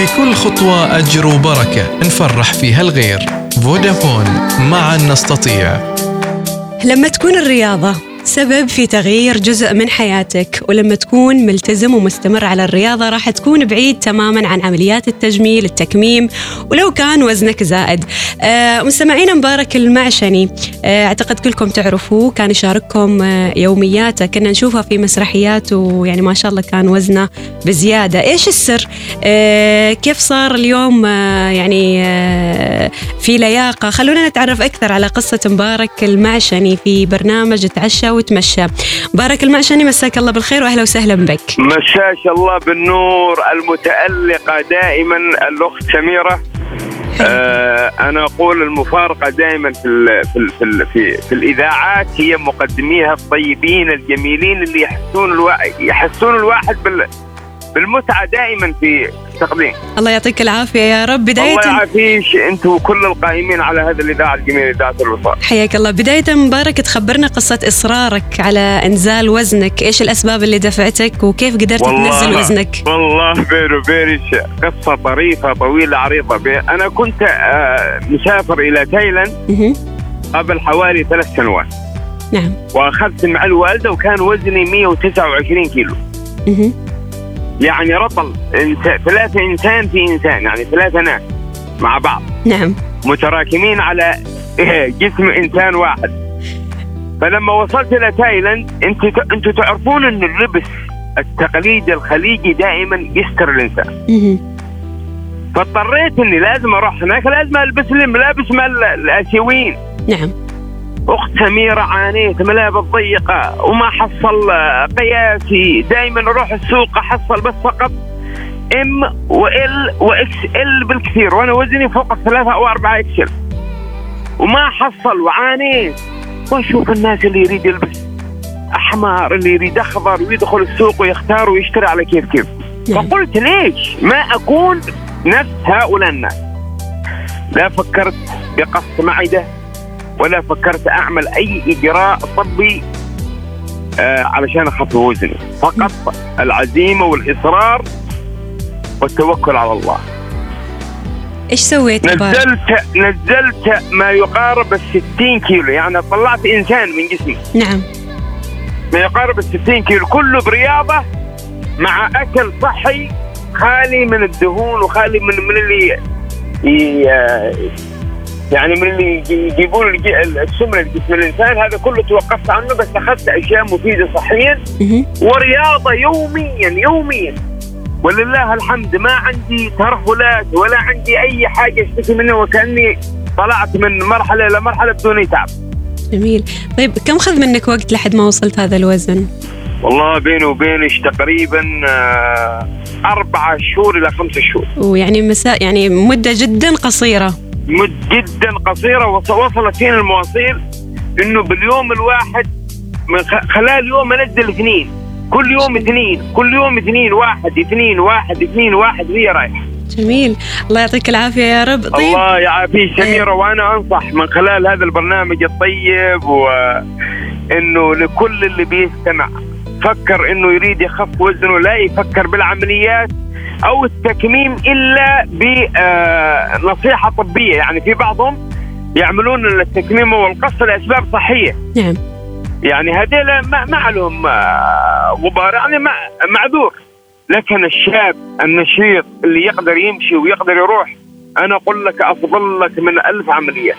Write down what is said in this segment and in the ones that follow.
في كل خطوة أجر وبركة. نفرح فيها الغير. فودافون معا نستطيع. لما تكون الرياضة سبب في تغيير جزء من حياتك ولما تكون ملتزم ومستمر على الرياضة راح تكون بعيد تماما عن عمليات التجميل التكميم ولو كان وزنك زائد. آه مستمعينا مبارك المعشني. أعتقد كلكم تعرفوه كان يشارككم آه يومياته. كنا نشوفها في مسرحيات ويعني ما شاء الله كان وزنه بزيادة. إيش السر؟ آه كيف صار اليوم؟ آه يعني آه في لياقة؟ خلونا نتعرف أكثر على قصة مبارك المعشني في برنامج تعشى وتمشى. مبارك المعشني مساك الله بالخير وأهلا وسهلا بك. مساك الله بالنور المتألقة دائما الأخت سميرة. آه أنا أقول المفارقة دائما في ال في ال في, ال في, في الإذاعات هي مقدميها الطيبين الجميلين اللي يحسون الواحد يحسون الواحد بال بالمتعة دائما في التقديم الله يعطيك العافية يا رب. بداية الله يعافيك. أنت وكل القائمين على هذه الإذاعة الجميلة إذاعة الوصال حياك الله. بداية مبارك تخبرنا قصة إصرارك على إنزال وزنك. إيش الأسباب اللي دفعتك وكيف قدرت تنزل وزنك؟ والله بيني وبينك قصة طريفة طويلة عريضة. بي. أنا كنت آه مسافر إلى تايلاند. قبل حوالي ثلاث سنوات. نعم. وأخذت مع الوالدة وكان وزني 129 كيلو. يعني رطل إنسان ثلاثة إنسان في إنسان يعني ثلاثة ناس مع بعض. نعم. متراكمين على جسم إنسان واحد. فلما وصلت إلى تايلاند أنت أنتوا تعرفون أن اللبس التقليدي الخليجي دائما يستر الإنسان. فاضطريت إني لازم أروح هناك لازم ألبس الملابس مال الأسيويين. نعم. أخت سميره عانيت ملابس ضيقة وما حصل قياسي. دائما أروح السوق أحصل بس فقط M و L و XL بالكثير وأنا وزني فوق الثلاثة أو أربعة XL وما حصل وعانيت. وأشوف الناس اللي يريد يلبس أحمر اللي يريد أخضر ويدخل السوق ويختار ويشتري على كيف كيف. نعم. فقلت ليش؟ ما اكون نفس هؤلاء الناس لا فكرت بقص معدة. ولا فكرت أعمل أي إجراء طبي آه علشان أخفف وزني. فقط العزيمة والإصرار والتوكل على الله. إيش سويت؟ نزلت نزلت ما يقارب ال 60 كيلو. يعني طلعت إنسان من جسمي. نعم. ما يقارب ال 60 كيلو. كله برياضة مع أكل صحي خالي من الدهون وخالي من من اللي ي- يعني من اللي يجي- يجيبون السمنة لجسم الإنسان هذا كله توقفت عنه بس أخذت أشياء مفيدة صحيا. ورياضة يوميا يوميا. ولله الحمد ما عندي ترهلات ولا عندي أي حاجة أشتكي منها وكأني طلعت من مرحلة إلى مرحلة بدون تعب. جميل. طيب كم خذ منك وقت لحد ما وصلت هذا الوزن؟ والله بيني وبينك تقريبا آه، أربعة شهور إلى خمسة شهور. ويعني مساء يعني مدة جدا قصيرة. جدا قصيرة وص- وصلت فينا المواصيل إنه باليوم الواحد من خلال يوم أنزل اثنين كل يوم اثنين كل يوم اثنين واحد اثنين واحد اثنين واحد وهي رايحة جميل. الله يعطيك العافية يا رب. طيب. الله يعافيك سميرة وأنا أنصح من خلال هذا البرنامج الطيب وإنه لكل اللي بيستمع. فكر إنه يريد يخف وزنه لا يفكر بالعمليات أو التكميم إلا بنصيحة طبية. يعني في بعضهم يعملون التكميم والقص لأسباب صحية. نعم. يعني هذيلا ما, ما لهم آه، غبار يعني ما معذور. لكن الشاب النشيط اللي يقدر يمشي ويقدر يروح أنا أقول لك أفضل لك من ألف عملية.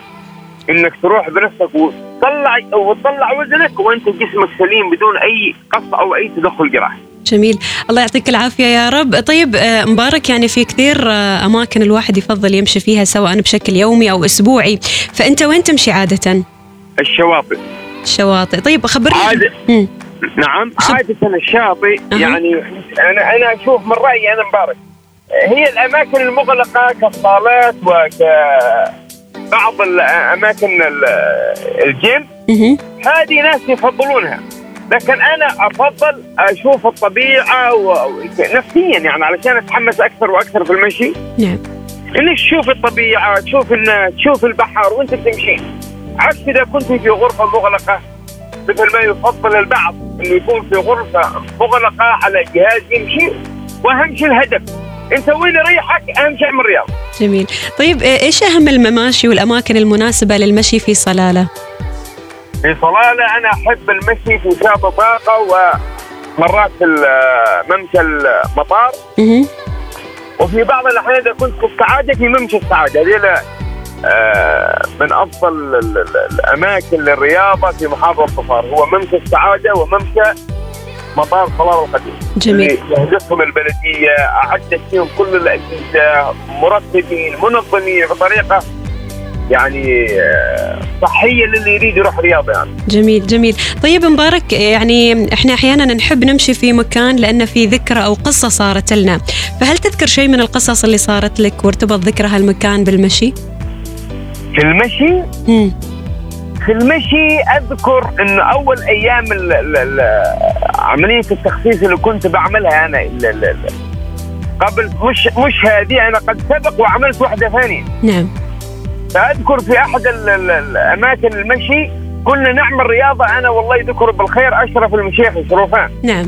إنك تروح بنفسك وتطلع وتطلع وزنك وانت جسمك سليم بدون أي قص أو أي تدخل جراحي. جميل. الله يعطيك العافية يا رب. طيب آه، مبارك يعني في كثير آه، أماكن الواحد يفضل يمشي فيها سواء بشكل يومي أو أسبوعي. فأنت وين تمشي عادة؟ الشواطئ. الشواطئ. طيب خبرني. عادة. نعم. عادة الشاطئ أها. يعني أنا أنا أشوف من رأيي أنا مبارك. هي الأماكن المغلقة كالصالات وك بعض الاماكن ال- الجيم. هذه ناس يفضلونها. لكن أنا أفضل أشوف الطبيعة و- نفسيا يعني علشان أتحمس أكثر وأكثر في المشي. نعم. إنك تشوف الطبيعة تشوف الناس تشوف البحر وأنت تمشي عكس إذا كنت في غرفة مغلقة مثل ما يفضل البعض إنه يكون في غرفة مغلقة على جهاز يمشي. واهم شيء الهدف. انت وين يريحك اهم شيء من الرياضه جميل. طيب آه، إيش أهم المماشي والأماكن المناسبة للمشي في صلالة؟ في صلالة أنا أحب المشي في شاطئ طاقه ومرات ممشى المطار. وفي بعض الأحيان إذا كنت في السعادة في ممشى السعادة. هذيلا آه، من أفضل ال- ال- الأماكن للرياضة في محافظة ظفار هو ممشى السعادة وممشى مطار صلاله القديم. جميل. يهدفهم البلدية أعدت فيهم كل الأجهزة مرتبين منظمين بطريقة يعني آه، صحية للي يريد يروح رياضه يعني. جميل جميل. طيب مبارك يعني إحنا أحيانا نحب نمشي في مكان لأن في ذكرى أو قصة صارت لنا. فهل تذكر شيء من القصص اللي صارت لك وارتبط ذكرى هالمكان بالمشي؟ في المشي؟ مم. في المشي أذكر انه أول أيام ال ال ال عملية التخسيس اللي كنت بعملها أنا ال ال ال قبل مش مش هذه أنا قد سبق وعملت واحدة ثانية. نعم. فأذكر في أحد ال ال الاماكن المشي كنا نعمل رياضة أنا والله يذكر بالخير أشرف المشيخ شروفان نعم.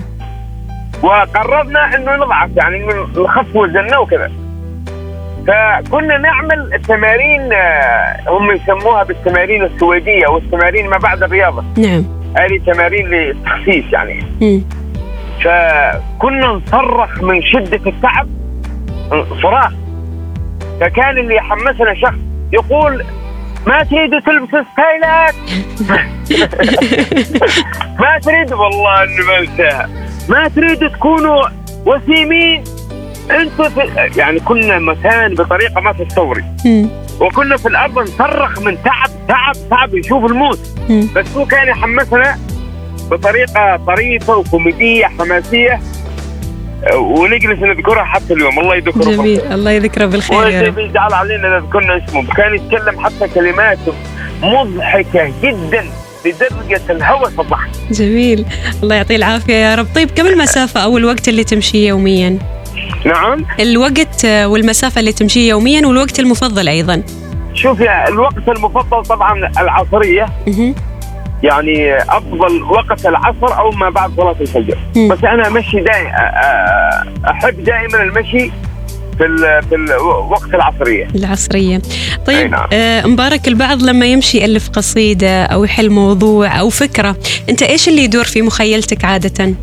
وقررنا إنه نضعف يعني نخف وزننا وكذا. فكنا نعمل تمارين آه، هم يسموها بالتمارين السويدية أو التمارين ما بعد الرياضة. نعم. هذه تمارين للتخسيس يعني. مم. فكنا نصرخ من شدة التعب صراخ. فكان اللي يحمسنا شخص يقول ما تريدوا تلبسوا ستايلات ما تريد والله إني ما تريدوا تكونوا وسيمين؟ في يعني كنا مكان بطريقة ما تتصوري. وكنا في الأرض نصرخ من تعب تعب تعب يشوف الموت. بس هو كان يحمسنا بطريقة طريفة وكوميدية حماسية. ونجلس نذكرها حتى اليوم. الله يذكره جميل. الله يذكره بالخير يا رب. بيزعل علينا اذا ذكرنا اسمه. كان يتكلم حتى كلماته مضحكة جدا لدرجه الهوس الضحك. جميل. الله يعطيه العافية يا رب. طيب كم المسافه أو الوقت اللي تمشيه يوميا. نعم. الوقت آه، والمسافة اللي تمشيه يوميا والوقت المفضل أيضا. شوف يا الوقت المفضل طبعا العصرية. مهم. يعني أفضل وقت العصر أو ما بعد صلاة الفجر. بس أنا مشي دائما أحب دائما المشي في ال في الوقت العصرية. العصرية. أي طيب نعم. آه مبارك البعض لما يمشي يألف قصيدة أو يحل موضوع أو فكرة. أنت إيش اللي يدور في مخيلتك عادة؟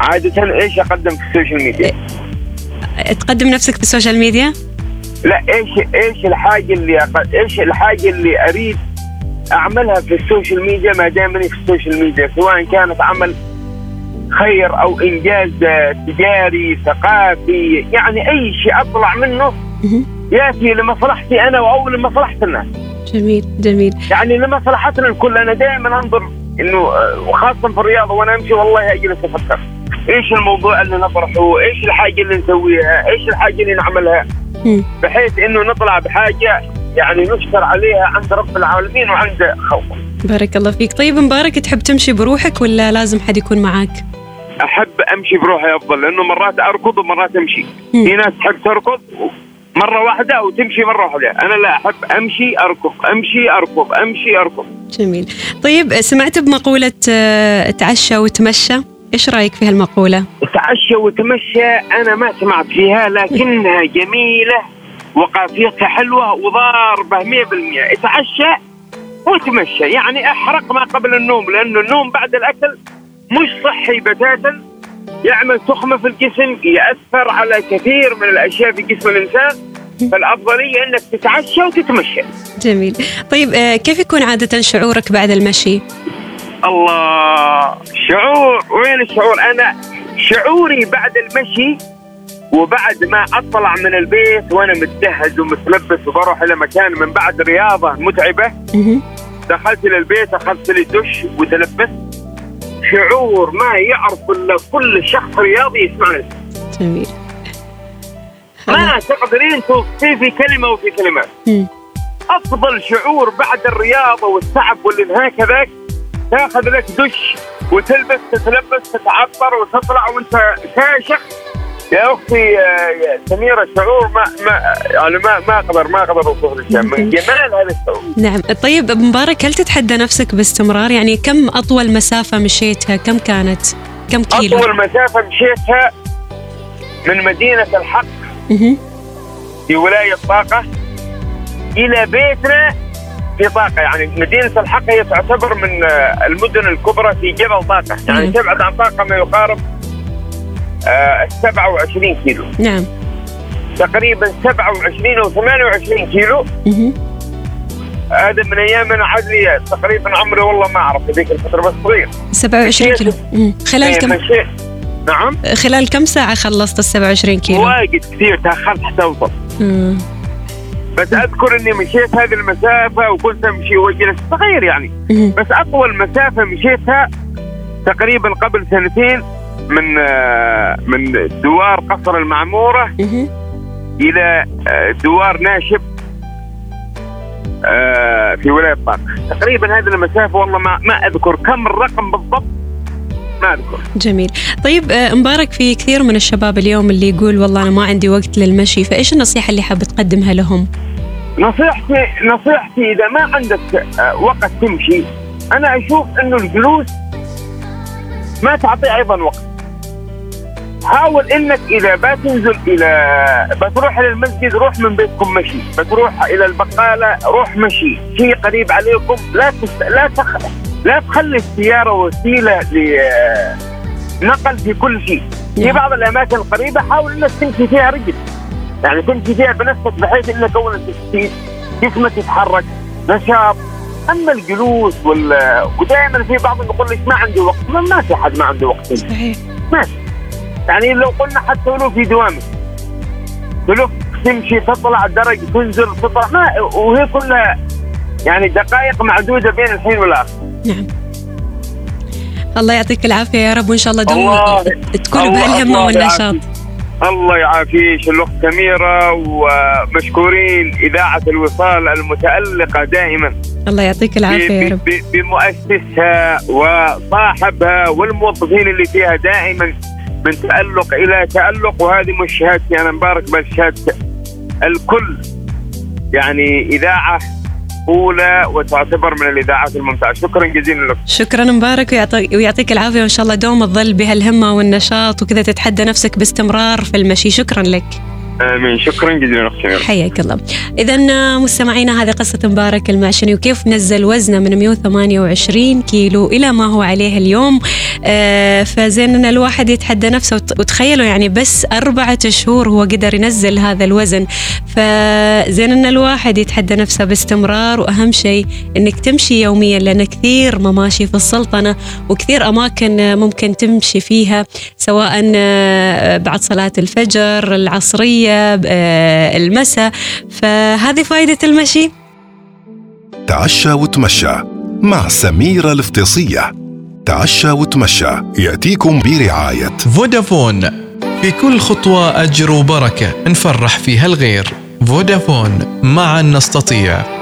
عادة إيش أقدم في ال social media؟ تقدم نفسك في ال social media؟ لا إيش إيش الحاجة اللي إيش الحاجة اللي أريد أعملها في ال social media ما دامني في ال social media؟ سواء كانت عمل خير أو إنجاز تجاري ثقافي يعني أي شيء أطلع منه. يأتي لمصلحتي أنا أو لمصلحة الناس. جميل جميل. يعني لمصلحتنا الكل. أنا دائما أنظر إنه آه، وخاصة في الرياضة وأنا أمشي والله أجلس أفكر. إيش الموضوع اللي نطرحه؟ إيش الحاجة اللي نسويها؟ إيش الحاجة اللي نعملها؟ بحيث إنه نطلع بحاجة يعني نشكر عليها عند رب العالمين وعند خلقه. بارك الله فيك طيب مبارك تحب تمشي بروحك ولا لازم حد يكون معاك أحب أمشي بروحي أفضل لأنه مرات أركض ومرات أمشي. مم. في ناس تحب تركض مرة واحدة وتمشي مرة واحدة، أنا لا أحب أمشي أركض، أمشي أركض، أمشي أركض. جميل طيب سمعت بمقولة آه، تعشى وتمشى إيش رأيك في هالمقولة؟ تعشى وتمشى أنا ما سمعت فيها لكنها جميلة وقافيتها حلوة وضاربة 100% أتعشى وتمشى يعني أحرق ما قبل النوم لأنه النوم بعد الأكل مش صحي بتاتا. يعمل تخمة في الجسم يأثر على كثير من الأشياء في جسم الإنسان. فالأفضلية إنك تتعشى وتتمشى. جميل. طيب آه، كيف يكون عادة شعورك بعد المشي؟ الله شعور وين الشعور؟ أنا شعوري بعد المشي وبعد ما أطلع من البيت وأنا متجهز ومتلبس وبروح إلى مكان من بعد رياضة متعبة. دخلت إلى البيت أخذت لي دش وتلبست. شعور ما يعرف إلا كل شخص رياضي يسمعني جميل. ما تقدرين توصفيه في كلمة وفي كلمات مم. أفضل شعور بعد الرياضة والتعب والانهاك هذاك تاخذ لك دش وتلبس تتلبس تتعطر وتطلع وانت كاشخ يا أختي سميرة شعور ما ما يعني ما ما أقدر ما أقدر أوصف لك من جمال هذا الشعور. نعم. طيب أبو مبارك هل تتحدى نفسك باستمرار؟ يعني كم أطول مسافة مشيتها؟ كم كانت؟ كم كيلو؟ أطول مسافة مشيتها من مدينة الحق. في ولاية طاقة إلى بيتنا في طاقة. يعني مدينة الحق هي تعتبر من آه، المدن الكبرى في جبل طاقة. يعني مم. تبعد عن طاقة ما يقارب آه 27 كيلو. نعم. تقريبا 27 أو 28 كيلو. هذا من أيام أنا عاد لي تقريبا عمري والله ما أعرف هذيك الفترة بس صغير. 27 كيلو. خلال كم؟ نعم. خلال كم ساعة خلصت ال 27 كيلو؟ واجد كثير تأخرت حتى أوصل. بس أذكر إني مشيت هذه المسافة وكنت أمشي وأجلس صغير يعني. بس أطول مسافة مشيتها تقريبا قبل سنتين من آه، من دوار قصر المعمورة. إلى آه، دوار ناشب آه، في ولاية طاقه تقريبا هذه المسافة والله ما ما أذكر كم الرقم بالضبط اذكر جميل. طيب آه، مبارك في كثير من الشباب اليوم اللي يقول والله أنا ما عندي وقت للمشي فإيش النصيحة اللي حاب تقدمها لهم؟ نصيحتي نصيحتي إذا ما عندك آه، وقت تمشي أنا أشوف إنه الجلوس ما تعطي أيضا وقت. حاول إنك إذا بتنزل إلى بتروح إلى المسجد روح من بيتكم مشي. بتروح إلى البقالة روح مشي. شيء قريب عليكم لا تست... لا تخ... لا تخلي السيارة وسيلة لنقل في كل شيء. في نعم. بعض الأماكن القريبة حاول إنك تمشي فيها رجل. يعني تمشي فيها بنفسك بحيث انك اولا جسمك يتحرك نشاط. أما الجلوس وال ودائما في بعض يقول لك ما عندي وقت. ما, ما في أحد ما عنده وقت. صحيح. ما في. يعني لو قلنا حتى ولو في دوامك تلف تمشي تطلع درج تنزل تطلع. ما وهي كلها يعني دقائق معدودة بين الحين والآخر. نعم. الله يعطيك العافية يا رب وإن شاء الله دوم تكونوا بهالهمة الله والنشاط. الله يعافيك. الأخت سميرة ومشكورين إذاعة الوصال المتألقة دائما. الله يعطيك العافية يا رب. بمؤسسها وصاحبها والموظفين اللي فيها دائما من تألق إلى تألق. وهذه مش شهادتي أنا مبارك بل شهادة الكل. يعني إذاعة أولى وتعتبر من الإذاعات الممتعة. شكرا جزيلا لك. شكرا مبارك ويعطيك, ويعطيك العافية وإن شاء الله دوم تظل بهالهمة والنشاط وكذا تتحدى نفسك باستمرار في المشي. شكرا لك. آمين. شكرا جزيلا اخت سميره حياك الله. إذا مستمعينا هذه قصة مبارك المعشني وكيف نزل وزنه من 128 كيلو إلى ما هو عليه اليوم؟ آه فزين أن الواحد يتحدى نفسه وت- وتخيلوا يعني بس أربعة شهور هو قدر ينزل هذا الوزن. فزين أن الواحد يتحدى نفسه باستمرار وأهم شيء أنك تمشي يوميا لأن كثير مماشي في السلطنة وكثير أماكن آه، ممكن تمشي فيها سواء آه، بعد صلاة الفجر العصرية آه، المساء فهذه فائدة المشي. تعشى وتمشى مع سميرة الفطيصية تعشى وتمشى يأتيكم برعاية. فودافون في كل خطوة أجر وبركة نفرح فيها الغير. فودافون معا نستطيع.